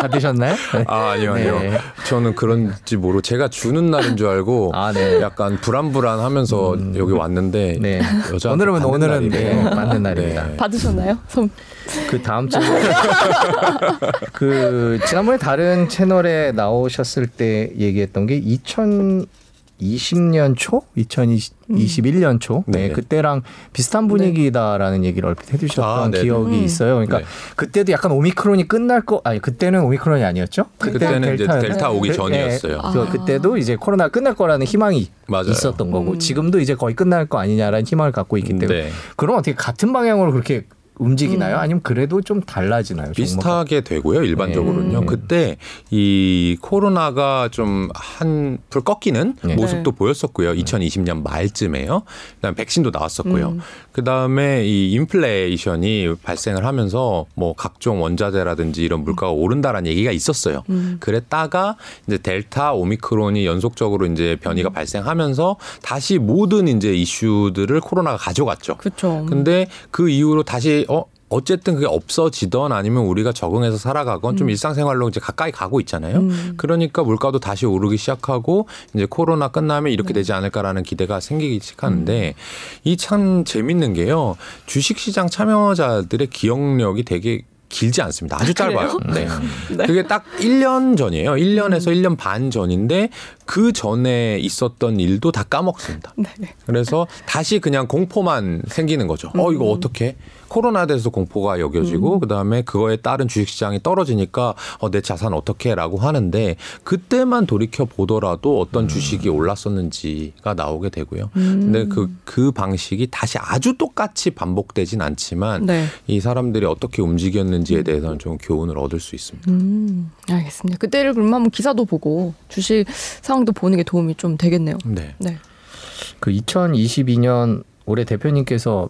받으셨나요? 네. 아 아니요 아니요. 네. 저는 그런지 모르고 제가 주는 날인 줄 알고 아, 네. 약간 불안불안 하면서 음. 여기 왔는데 네. 여자 오늘은 오늘은 네, 맞는 날입니다. 받으셨나요? 선. 그 다음 주에 그 지난번에 다른 채널에 나오셨을 때 얘기했던 게 2000 2020년 초, 2021년 초, 네, 네. 그때랑 비슷한 분위기다라는 네. 얘기를 얼핏 해주셨던 아, 네, 네. 기억이 음. 있어요. 그러니까 네. 그때도 약간 오미크론이 끝날 거, 아니 그때는 오미크론이 아니었죠? 그때는 델타, 델타 오기 전이었어요. 아. 그때도 이제 코로나 끝날 거라는 희망이 맞아요. 있었던 거고 음. 지금도 이제 거의 끝날 거 아니냐라는 희망을 갖고 있기 때문에 그럼 어떻게 같은 방향으로 그렇게 움직이나요? 음. 아니면 그래도 좀 달라지나요? 비슷하게 되고요. 일반적으로는요. 네. 그때 이 코로나가 좀 한풀 꺾이는 네. 모습도 보였었고요. 2020년 말쯤에요. 그다음 백신도 나왔었고요. 음. 그다음에 이 인플레이션이 발생을 하면서 뭐 각종 원자재라든지 이런 물가가 오른다라는 얘기가 있었어요. 음. 그랬다가 이제 델타, 오미크론이 연속적으로 이제 변이가 음. 발생하면서 다시 모든 이제 이슈들을 코로나가 가져갔죠. 그렇죠. 근데 그 이후로 다시 어 어쨌든 그게 없어지던 아니면 우리가 적응해서 살아가건 좀 음. 일상생활로 이제 가까이 가고 있잖아요. 음. 그러니까 물가도 다시 오르기 시작하고 이제 코로나 끝나면 이렇게 네. 되지 않을까라는 기대가 생기기 시작하는데 음. 이참 재밌는 게요. 주식시장 참여자들의 기억력이 되게 길지 않습니다. 아주 아, 짧아요. 네. 네. 그게 딱 1년 전이에요. 1년에서 음. 1년 반 전인데 그 전에 있었던 일도 다 까먹습니다. 네. 그래서 다시 그냥 공포만 생기는 거죠. 어, 이거 음. 어떻게? 코로나에 대해서 공포가 여겨지고 음. 그다음에 그거에 따른 주식시장이 떨어지니까 어, 내 자산 어떻게라고 하는데 그때만 돌이켜 보더라도 어떤 음. 주식이 올랐었는지가 나오게 되고요. 음. 근데 그, 그 방식이 다시 아주 똑같이 반복되진 않지만 네. 이 사람들이 어떻게 움직였는지 에 대해서는 좀 교훈을 얻을 수 있습니다. 음. 알겠습니다. 그때를 그럼 한번 기사도 보고 주식 상황도 보는 게 도움이 좀 되겠네요. 네. 네. 그 2022년 올해 대표님께서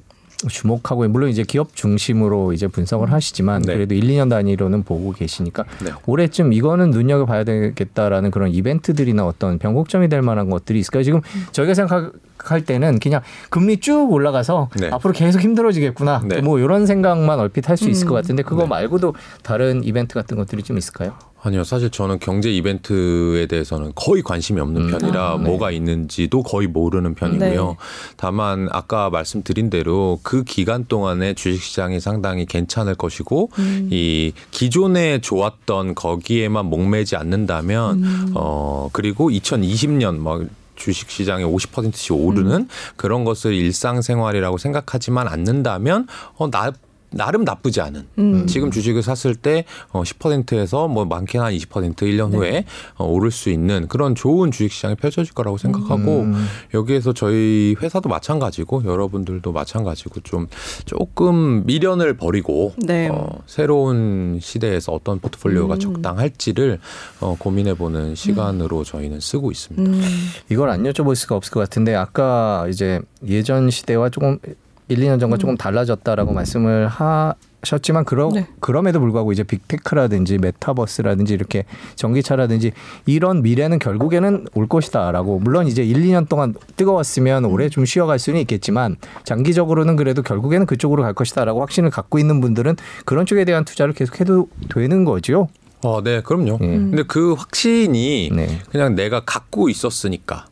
주목하고 물론 이제 기업 중심으로 이제 분석을 하시지만 네. 그래도 1, 2년 단위로는 보고 계시니까 네. 올해쯤 이거는 눈여겨 봐야 되겠다라는 그런 이벤트들이나 어떤 변곡점이 될 만한 것들이 있을까요? 지금 저희가 생각할 때는 그냥 금리 쭉 올라가서 네. 앞으로 계속 힘들어지겠구나. 네. 뭐 이런 생각만 얼핏 할 수 있을 것 음. 같은데 그거 네. 말고도 다른 이벤트 같은 것들이 좀 있을까요? 아니요, 사실 저는 경제 이벤트에 대해서는 거의 관심이 없는 음. 편이라 아, 네. 뭐가 있는지도 거의 모르는 편이고요. 네. 다만 아까 말씀드린 대로 그 기간 동안에 주식시장이 상당히 괜찮을 것이고 음. 이 기존에 좋았던 거기에만 목매지 않는다면 음. 어 그리고 2020년 막 주식 시장에 50%씩 오르는 음. 그런 것을 일상생활이라고 생각하지만 않는다면 어, 나 나름 나쁘지 않은 음. 지금 주식을 샀을 때 10%에서 어, 뭐 많게는 한 20% 1년 네. 후에 어, 오를 수 있는 그런 좋은 주식 시장이 펼쳐질 거라고 생각하고 음. 여기에서 저희 회사도 마찬가지고 여러분들도 마찬가지고 좀 조금 미련을 버리고 네. 어, 새로운 시대에서 어떤 포트폴리오가 음. 적당할지를 어, 고민해 보는 시간으로 저희는 쓰고 있습니다. 음. 이걸 안 여쭤볼 수가 없을 것 같은데 아까 이제 예전 시대와 조금 1, 2년 전과 음. 조금 달라졌다라고 말씀을 하셨지만 그러, 네. 그럼에도 불구하고 이제 빅테크라든지 메타버스라든지 이렇게 전기차라든지 이런 미래는 결국에는 올 것이다라고 물론 이제 1, 2년 동안 뜨거웠으면 올해 좀 쉬어갈 수는 있겠지만 장기적으로는 그래도 결국에는 그쪽으로 갈 것이다라고 확신을 갖고 있는 분들은 그런 쪽에 대한 투자를 계속해도 되는 거죠. 어, 네, 그럼요. 음. 근데 그 확신이 네. 그냥 내가 갖고 있었으니까 아,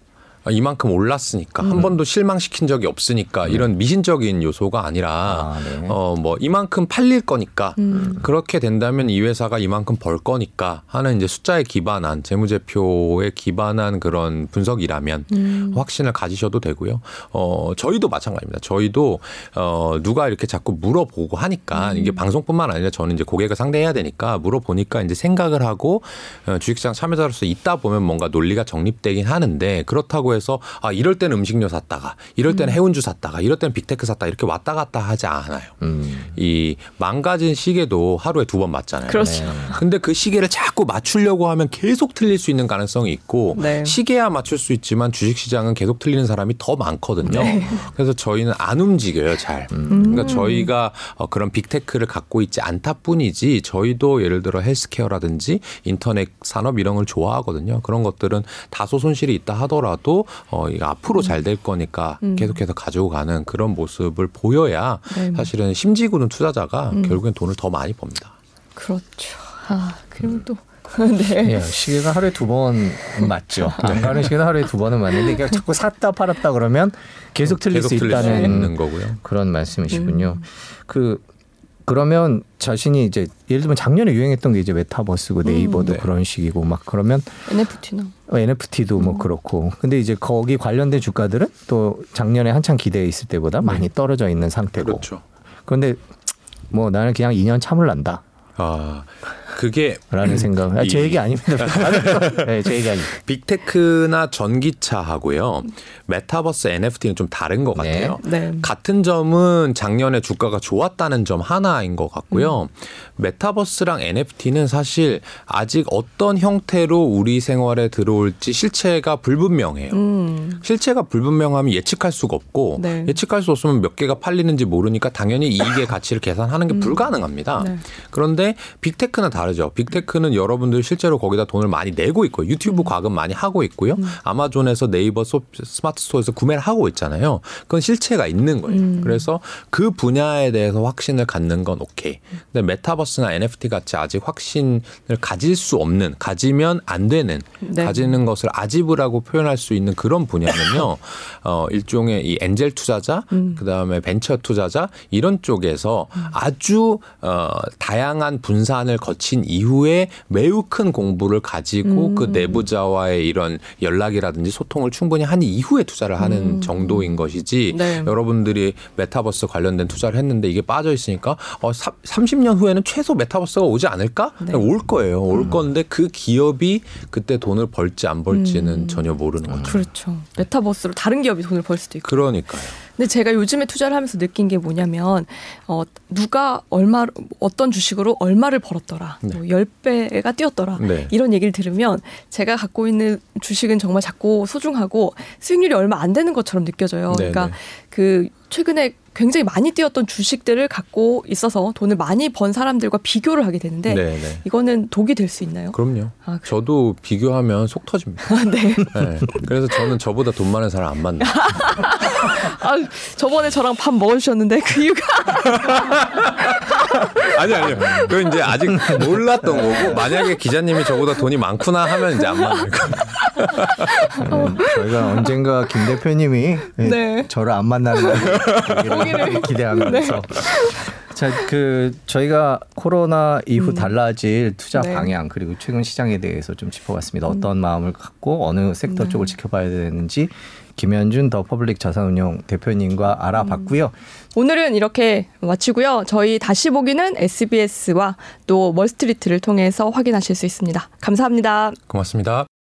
이만큼 올랐으니까 음. 한 번도 실망시킨 적이 없으니까 네. 이런 미신적인 요소가 아니라 아, 네. 어뭐 이만큼 팔릴 거니까 음. 그렇게 된다면 이 회사가 이만큼 벌 거니까 하는 이제 숫자에 기반한 재무제표에 기반한 그런 분석이라면 음. 확신을 가지셔도 되고요. 어 저희도 마찬가지입니다. 저희도 어 누가 이렇게 자꾸 물어보고 하니까 음. 이게 방송뿐만 아니라 저는 이제 고객을 상대해야 되니까 물어보니까 이제 생각을 하고 어, 주식시장 참여자로서 있다 보면 뭔가 논리가 정립되긴 하는데 그렇다고 해서 해서 아 이럴 때는 음식료 샀다가 이럴 때는 음. 해운주 샀다가 이럴 때는 빅테크 샀다 이렇게 왔다 갔다 하지 않아요. 음. 이 망가진 시계도 하루에 두 번 맞잖아요. 그렇죠. 네. 근데 그 시계를 자꾸 맞추려고 하면 계속 틀릴 수 있는 가능성이 있고 네. 시계야 맞출 수 있지만 주식 시장은 계속 틀리는 사람이 더 많거든요. 네. 그래서 저희는 안 움직여요, 잘. 음. 그러니까 저희가 어, 그런 빅테크를 갖고 있지 않다 뿐이지 저희도 예를 들어 헬스케어라든지 인터넷 산업 이런 걸 좋아하거든요. 그런 것들은 다소 손실이 있다 하더라도 어, 이거 앞으로 잘 될 거니까 음. 계속해서 가지고 가는 그런 모습을 보여야 네. 사실은 심지구는 투자자가 음. 결국엔 돈을 더 많이 법니다. 그렇죠. 아, 그리고 또 네. 예, 시계가 하루에 두 번 맞죠. 안 가는 시계가 하루에 두 번은 맞는데 그냥 자꾸 샀다 팔았다 그러면 계속 틀릴 계속 수 있다는 수 거고요. 그런 말씀이시군요. 음. 그 그러면 자신이 이제 예를 들면 작년에 유행했던 게 이제 메타버스고 네이버도 음, 네. 그런 식이고 막 그러면 NFT나 어, NFT도 뭐 그렇고 근데 이제 거기 관련된 주가들은 또 작년에 한창 기대해 있을 때보다 많이 떨어져 있는 상태고 그렇죠. 그런데 뭐 나는 그냥 2년 참을란다. 아 그게 라는 생각. 아, 제 이- 얘기 아닙니다. 네, 제 얘기 아닙니다. 빅테크나 전기차하고요. 메타버스 NFT는 좀 다른 것 네. 같아요. 네. 같은 점은 작년에 주가가 좋았다는 점 하나인 것 같고요. 메타버스랑 NFT는 사실 아직 어떤 형태로 우리 생활에 들어올지 실체가 불분명해요. 음. 실체가 불분명하면 예측할 수가 없고 네. 예측할 수 없으면 몇 개가 팔리는지 모르니까 당연히 이익의 가치를 계산하는 게 불가능합니다. 네. 그런데 빅테크는 다르죠. 빅테크는 여러분들 실제로 거기다 돈을 많이 내고 있고 음. 유튜브 과금 많이 하고 있고요. 아마존에서 네이버 소- 스마트 스토어에서 구매를 하고 있잖아요. 그건 실체가 있는 거예요. 음. 그래서 그 분야에 대해서 확신을 갖는 건 오케이. 근데 메타버스나 NFT 같이 아직 확신을 가질 수 없는 가지면 안 되는 네. 가지는 것을 아집이라고 표현할 수 있는 그런 분야는요. 어 일종의 이 엔젤 투자자, 음. 그다음에 벤처 투자자 이런 쪽에서 아주 어 다양한 분산을 거친 이후에 매우 큰 공부를 가지고 음. 그 내부자와의 이런 연락이라든지 소통을 충분히 한 이후에 투자를 하는 음. 정도인 것이지 네. 여러분들이 메타버스 관련된 투자를 했는데 이게 빠져 있으니까 어 30년 후에는 최소 메타버스가 오지 않을까? 네. 올 거예요. 올 음. 건데 그 기업이 그때 돈을 벌지 안 벌지는 전혀 모르는 거죠. 그렇죠. 메타버스로 다른 기업이 돈을 벌 수도 있고. 그러니까요. 근데 제가 요즘에 투자를 하면서 느낀 게 뭐냐면 어 누가 얼마 어떤 주식으로 얼마를 벌었더라. 뭐 10배가 뛰었더라. 네. 이런 얘기를 들으면 제가 갖고 있는 주식은 정말 작고 소중하고 수익률이 얼마 안 되는 것처럼 느껴져요. 네, 그러니까 네. 그 최근에 굉장히 많이 뛰었던 주식들을 갖고 있어서 돈을 많이 번 사람들과 비교를 하게 되는데 네, 네. 이거는 독이 될 수 있나요? 그럼요. 아, 그래요? 저도 비교하면 속 터집니다. 네. 네. 그래서 저는 저보다 돈 많은 사람 안 만나요. 아, 저번에 저랑 밥 먹어주셨는데 그 이유가 아니 아니요. 그 이제 아직 몰랐던 거고 만약에 기자님이 저보다 돈이 많구나 하면 이제 안 만날 거예요. 네, 저희가 언젠가 김 대표님이 네. 저를 안 만나 는날 기대하면서 자, 그 저희가 코로나 이후 달라질 투자 네. 방향 그리고 최근 시장에 대해서 좀 짚어봤습니다. 어떤 마음을 갖고 어느 섹터 네. 쪽을 지켜봐야 되는지 김현준 더 퍼블릭 자산운용 대표님과 알아봤고요. 오늘은 이렇게 마치고요. 저희 다시 보기는 SBS와 또 멀스트리트를 통해서 확인하실 수 있습니다. 감사합니다. 고맙습니다.